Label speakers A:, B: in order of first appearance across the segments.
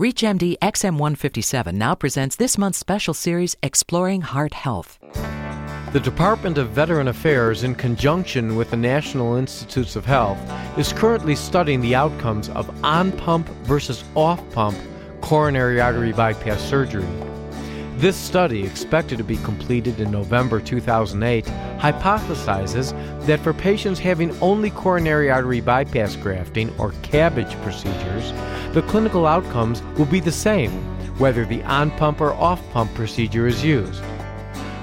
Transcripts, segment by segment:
A: ReachMD XM157 now presents this month's special series Exploring Heart Health.
B: The Department of Veteran Affairs, in conjunction with the National Institutes of Health, is currently studying the outcomes of on pump versus off pump coronary artery bypass surgery. This study, expected to be completed in November 2008, hypothesizes that for patients having only coronary artery bypass grafting or CABG procedures, the clinical outcomes will be the same whether the on pump or off pump procedure is used.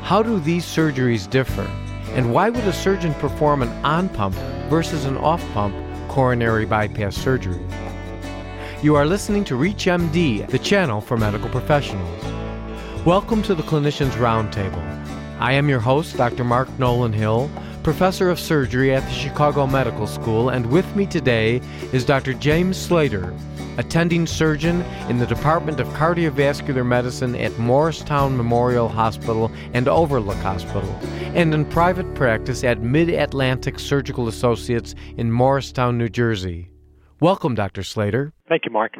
B: How do these surgeries differ? And why would a surgeon perform an on pump versus an off pump coronary bypass surgery? You are listening to ReachMD, the channel for medical professionals. Welcome to the Clinicians Roundtable. I am your host, Dr. Mark Nolan Hill, professor of surgery at the Chicago Medical School, and with me today is Dr. James Slater, attending surgeon in the Department of Cardiovascular Medicine at Morristown Memorial Hospital and Overlook Hospital, and in private practice at Mid Atlantic Surgical Associates in Morristown, New Jersey. Welcome, Dr. Slater.
C: Thank you, Mark.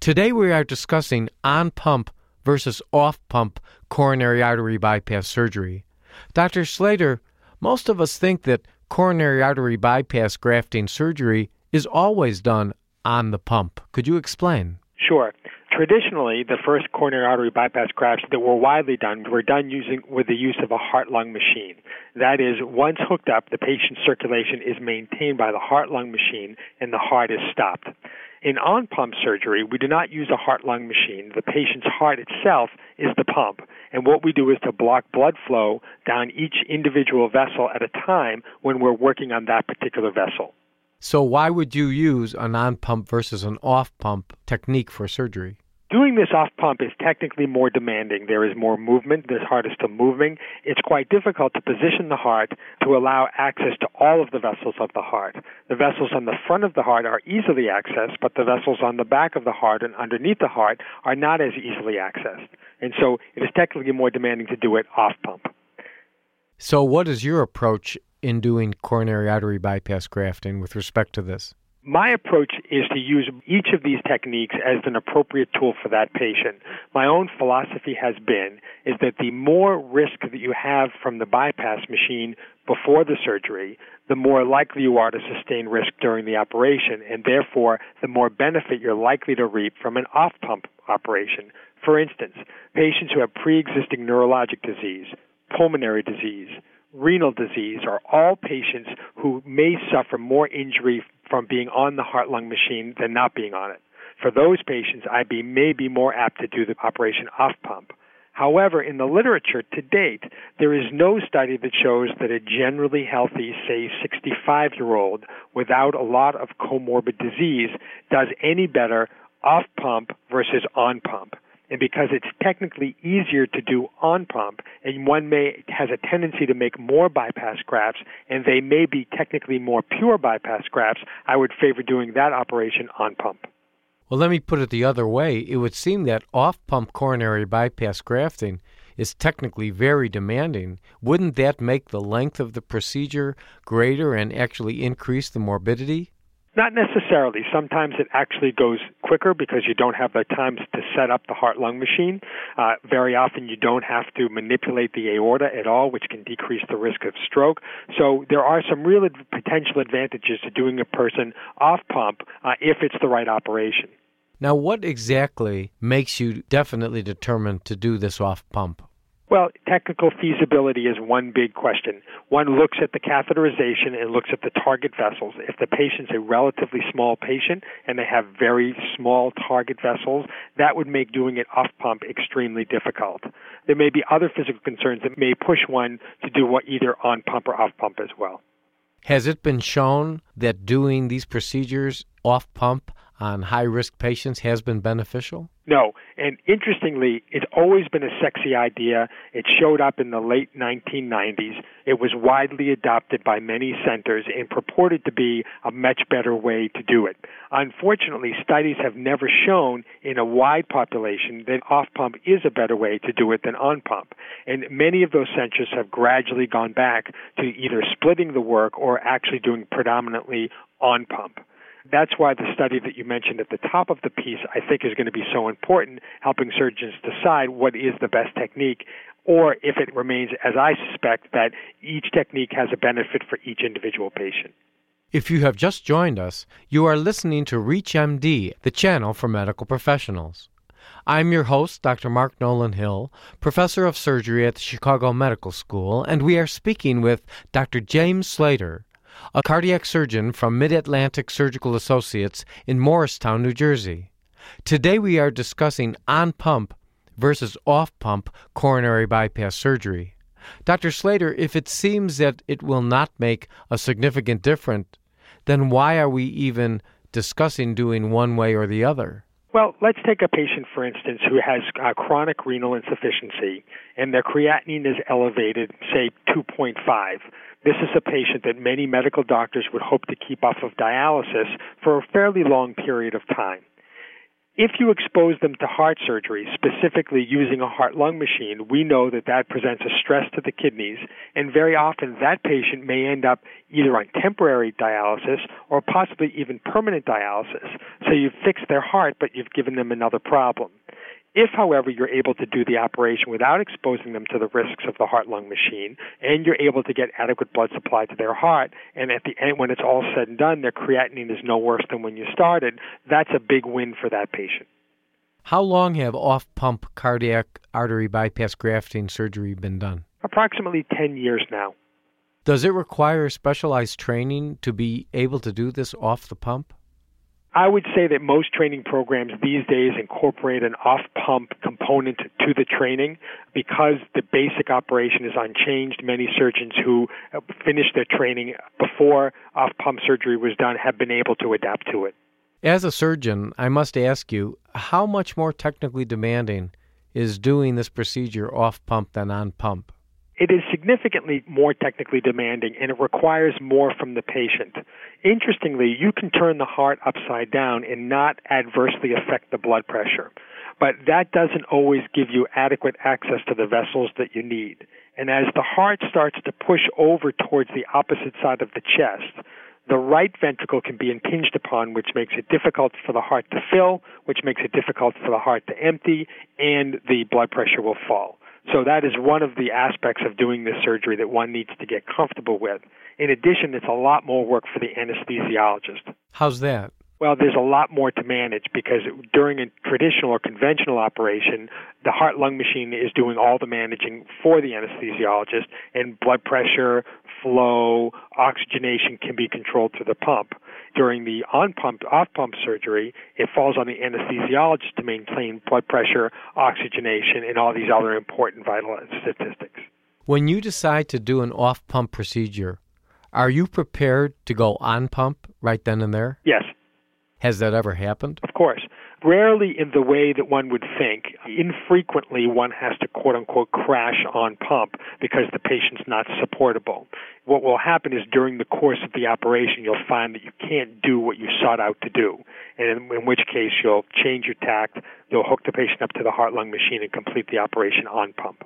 B: Today we are discussing on pump versus off pump coronary artery bypass surgery. Dr. Slater, most of us think that coronary artery bypass grafting surgery is always done on the pump. Could you explain?
C: Sure. Traditionally, the first coronary artery bypass grafts that were widely done were done using with the use of a heart-lung machine. That is, once hooked up, the patient's circulation is maintained by the heart-lung machine and the heart is stopped. In on pump surgery, we do not use a heart lung machine. The patient's heart itself is the pump. And what we do is to block blood flow down each individual vessel at a time when we're working on that particular vessel.
B: So, why would you use an on pump versus an off pump technique for surgery?
C: Doing this off pump is technically more demanding. There is more movement. The heart is still moving. It's quite difficult to position the heart to allow access to all of the vessels of the heart. The vessels on the front of the heart are easily accessed, but the vessels on the back of the heart and underneath the heart are not as easily accessed. And so it is technically more demanding to do it off pump.
B: So, what is your approach in doing coronary artery bypass grafting with respect to this?
C: My approach is to use each of these techniques as an appropriate tool for that patient. My own philosophy has been is that the more risk that you have from the bypass machine before the surgery, the more likely you are to sustain risk during the operation, and therefore the more benefit you're likely to reap from an off pump operation. For instance, patients who have pre existing neurologic disease, pulmonary disease, renal disease are all patients who may suffer more injury from being on the heart lung machine than not being on it. For those patients, IB may be more apt to do the operation off pump. However, in the literature to date, there is no study that shows that a generally healthy, say, 65 year old without a lot of comorbid disease does any better off pump versus on pump and because it's technically easier to do on pump, and one may has a tendency to make more bypass grafts, and they may be technically more pure bypass grafts, I would favor doing that operation on pump.
B: Well, let me put it the other way. It would seem that off pump coronary bypass grafting is technically very demanding. Wouldn't that make the length of the procedure greater and actually increase the morbidity?
C: Not necessarily. Sometimes it actually goes quicker because you don't have the time to set up the heart lung machine. Uh, very often you don't have to manipulate the aorta at all, which can decrease the risk of stroke. So there are some real potential advantages to doing a person off pump uh, if it's the right operation.
B: Now, what exactly makes you definitely determined to do this off pump?
C: Well, technical feasibility is one big question. One looks at the catheterization and looks at the target vessels. If the patient's a relatively small patient and they have very small target vessels, that would make doing it off pump extremely difficult. There may be other physical concerns that may push one to do what either on pump or off pump as well.
B: Has it been shown that doing these procedures off pump on high risk patients has been beneficial?
C: No. And interestingly, it's always been a sexy idea. It showed up in the late 1990s. It was widely adopted by many centers and purported to be a much better way to do it. Unfortunately, studies have never shown in a wide population that off pump is a better way to do it than on pump. And many of those centers have gradually gone back to either splitting the work or actually doing predominantly on pump. That's why the study that you mentioned at the top of the piece, I think, is going to be so important, helping surgeons decide what is the best technique, or if it remains, as I suspect, that each technique has a benefit for each individual patient.
B: If you have just joined us, you are listening to ReachMD, the channel for medical professionals. I'm your host, Dr. Mark Nolan Hill, professor of surgery at the Chicago Medical School, and we are speaking with Dr. James Slater, a cardiac surgeon from Mid Atlantic Surgical Associates in Morristown, New Jersey. Today we are discussing on pump versus off pump coronary bypass surgery. Dr. Slater, if it seems that it will not make a significant difference, then why are we even discussing doing one way or the other?
C: Well, let's take a patient, for instance, who has uh, chronic renal insufficiency and their creatinine is elevated, say 2.5. This is a patient that many medical doctors would hope to keep off of dialysis for a fairly long period of time. If you expose them to heart surgery, specifically using a heart lung machine, we know that that presents a stress to the kidneys, and very often that patient may end up either on temporary dialysis or possibly even permanent dialysis. So you've fixed their heart, but you've given them another problem. If, however, you're able to do the operation without exposing them to the risks of the heart lung machine, and you're able to get adequate blood supply to their heart, and at the end, when it's all said and done, their creatinine is no worse than when you started, that's a big win for that patient.
B: How long have off pump cardiac artery bypass grafting surgery been done?
C: Approximately 10 years now.
B: Does it require specialized training to be able to do this off the pump?
C: I would say that most training programs these days incorporate an off pump component to the training because the basic operation is unchanged. Many surgeons who finished their training before off pump surgery was done have been able to adapt to it.
B: As a surgeon, I must ask you how much more technically demanding is doing this procedure off pump than on pump?
C: It is significantly more technically demanding and it requires more from the patient. Interestingly, you can turn the heart upside down and not adversely affect the blood pressure. But that doesn't always give you adequate access to the vessels that you need. And as the heart starts to push over towards the opposite side of the chest, the right ventricle can be impinged upon, which makes it difficult for the heart to fill, which makes it difficult for the heart to empty, and the blood pressure will fall. So that is one of the aspects of doing this surgery that one needs to get comfortable with. In addition, it's a lot more work for the anesthesiologist.
B: How's that?
C: Well, there's a lot more to manage because during a traditional or conventional operation, the heart lung machine is doing all the managing for the anesthesiologist, and blood pressure, flow, oxygenation can be controlled through the pump. During the on pump, off pump surgery, it falls on the anesthesiologist to maintain blood pressure, oxygenation, and all these other important vital statistics.
B: When you decide to do an off pump procedure, are you prepared to go on pump right then and there?
C: Yes.
B: Has that ever happened?
C: Of course. Rarely in the way that one would think. Infrequently, one has to quote unquote crash on pump because the patient's not supportable. What will happen is during the course of the operation, you'll find that you can't do what you sought out to do. And in, in which case, you'll change your tact, you'll hook the patient up to the heart lung machine and complete the operation on pump.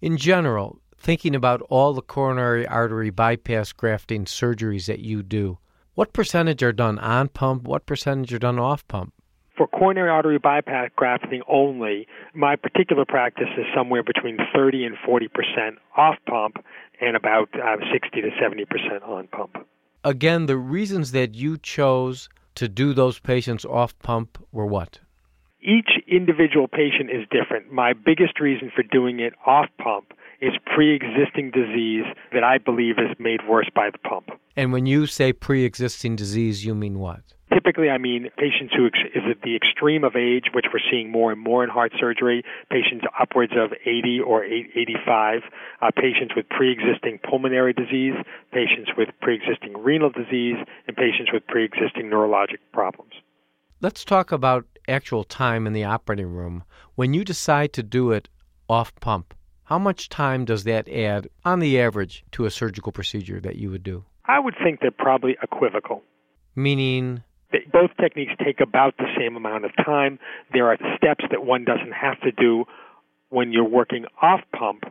B: In general, thinking about all the coronary artery bypass grafting surgeries that you do, what percentage are done on pump? What percentage are done off pump?
C: For coronary artery bypass grafting only, my particular practice is somewhere between 30 and 40 percent off pump and about uh, 60 to 70 percent on pump.
B: Again, the reasons that you chose to do those patients off pump were what?
C: Each individual patient is different. My biggest reason for doing it off pump is pre-existing disease that I believe is made worse by the pump.
B: And when you say pre-existing disease, you mean what?
C: Typically, I mean patients who ex- is at the extreme of age, which we're seeing more and more in heart surgery, patients upwards of 80 or 85, uh, patients with pre-existing pulmonary disease, patients with pre-existing renal disease, and patients with pre-existing neurologic problems.
B: Let's talk about actual time in the operating room. When you decide to do it off pump, how much time does that add, on the average, to a surgical procedure that you would do?
C: I would think they're probably equivocal.
B: Meaning?
C: Both techniques take about the same amount of time. There are steps that one doesn't have to do when you're working off pump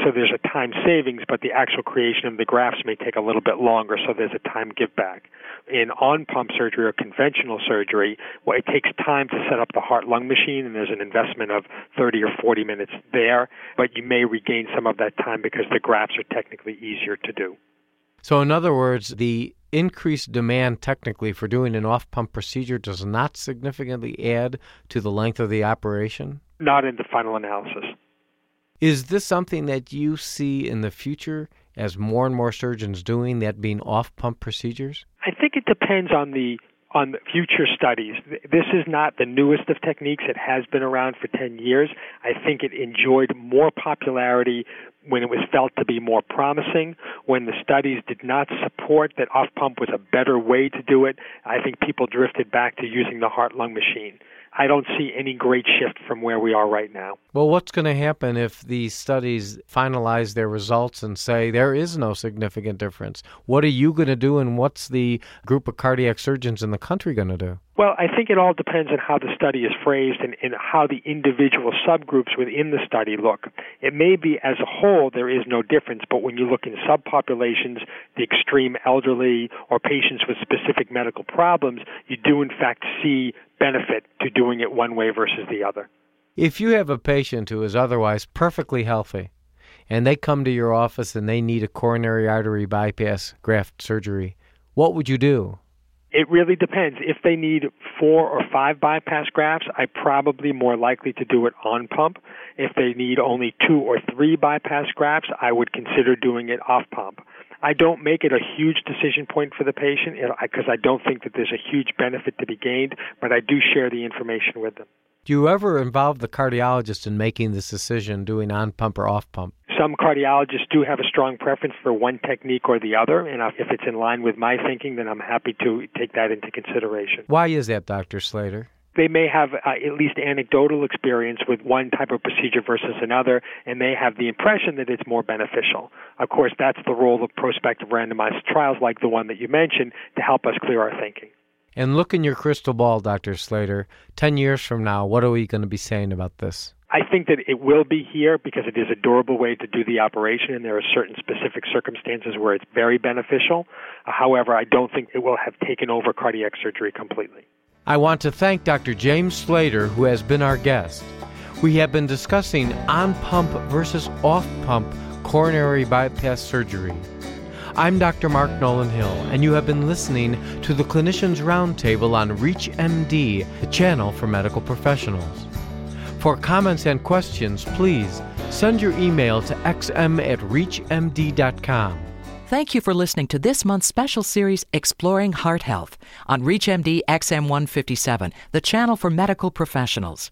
C: so there's a time savings, but the actual creation of the grafts may take a little bit longer, so there's a time give back. In on pump surgery or conventional surgery, well, it takes time to set up the heart lung machine, and there's an investment of 30 or 40 minutes there, but you may regain some of that time because the grafts are technically easier to do.
B: So, in other words, the increased demand technically for doing an off pump procedure does not significantly add to the length of the operation?
C: Not in the final analysis.
B: Is this something that you see in the future as more and more surgeons doing that being off pump procedures?
C: I think it depends on the on future studies. This is not the newest of techniques. It has been around for 10 years. I think it enjoyed more popularity when it was felt to be more promising, when the studies did not support that off pump was a better way to do it. I think people drifted back to using the heart lung machine. I don't see any great shift from where we are right now.
B: Well, what's going to happen if these studies finalize their results and say there is no significant difference? What are you going to do, and what's the group of cardiac surgeons in the country going to do?
C: Well, I think it all depends on how the study is phrased and, and, how the individual subgroups within the study look. It may be as a whole there is no difference, but when you look in subpopulations, the extreme elderly or patients with specific medical problems, you do in fact see benefit to doing it one way versus the other.
B: If you have a patient who is otherwise perfectly healthy and they come to your office and they need a coronary artery bypass graft surgery, what would you do?
C: It really depends. If they need four or five bypass grafts, I'm probably more likely to do it on pump. If they need only two or three bypass grafts, I would consider doing it off pump. I don't make it a huge decision point for the patient because I don't think that there's a huge benefit to be gained, but I do share the information with them.
B: Do you ever involve the cardiologist in making this decision, doing on pump or off pump?
C: Some cardiologists do have a strong preference for one technique or the other, and if it's in line with my thinking, then I'm happy to take that into consideration.
B: Why is that, Dr. Slater?
C: They may have uh, at least anecdotal experience with one type of procedure versus another, and they have the impression that it's more beneficial. Of course, that's the role of prospective randomized trials like the one that you mentioned to help us clear our thinking.
B: And look in your crystal ball, Dr. Slater. Ten years from now, what are we going to be saying about this?
C: I think that it will be here because it is a durable way to do the operation, and there are certain specific circumstances where it's very beneficial. However, I don't think it will have taken over cardiac surgery completely.
B: I want to thank Dr. James Slater, who has been our guest. We have been discussing on pump versus off pump coronary bypass surgery. I'm Dr. Mark Nolan Hill, and you have been listening to the Clinicians Roundtable on ReachMD, the channel for medical professionals. For comments and questions, please send your email to xm at reachmd.com.
A: Thank you for listening to this month's special series, Exploring Heart Health, on ReachMD XM157, the channel for medical professionals.